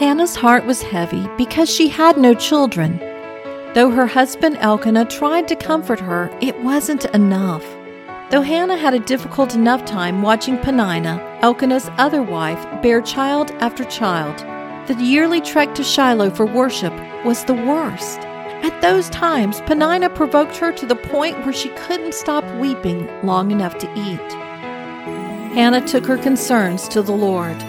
Hannah's heart was heavy because she had no children. Though her husband Elkanah tried to comfort her, it wasn't enough. Though Hannah had a difficult enough time watching Peninnah, Elkanah's other wife, bear child after child, the yearly trek to Shiloh for worship was the worst. At those times, Peninnah provoked her to the point where she couldn't stop weeping long enough to eat. Hannah took her concerns to the Lord.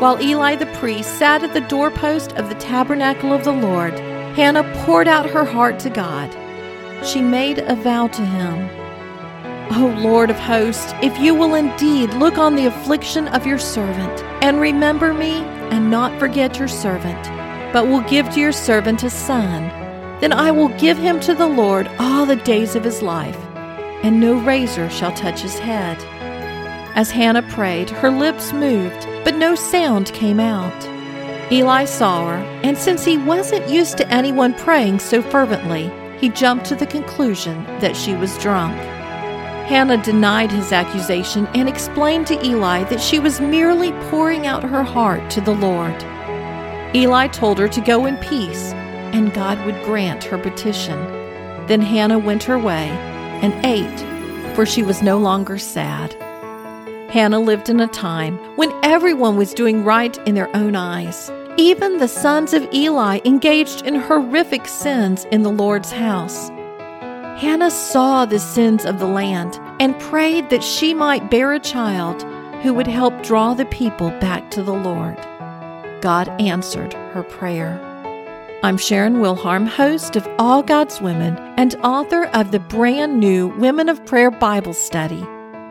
While Eli the priest sat at the doorpost of the tabernacle of the Lord, Hannah poured out her heart to God. She made a vow to him. O Lord of hosts, if you will indeed look on the affliction of your servant, and remember me, and not forget your servant, but will give to your servant a son, then I will give him to the Lord all the days of his life, and no razor shall touch his head. As Hannah prayed, her lips moved, but no sound came out. Eli saw her, and since he wasn't used to anyone praying so fervently, he jumped to the conclusion that she was drunk. Hannah denied his accusation and explained to Eli that she was merely pouring out her heart to the Lord. Eli told her to go in peace, and God would grant her petition. Then Hannah went her way and ate, for she was no longer sad. Hannah lived in a time when everyone was doing right in their own eyes. Even the sons of Eli engaged in horrific sins in the Lord's house. Hannah saw the sins of the land and prayed that she might bear a child who would help draw the people back to the Lord. God answered her prayer. I'm Sharon Wilharm, host of All God's Women and author of the brand new Women of Prayer Bible Study.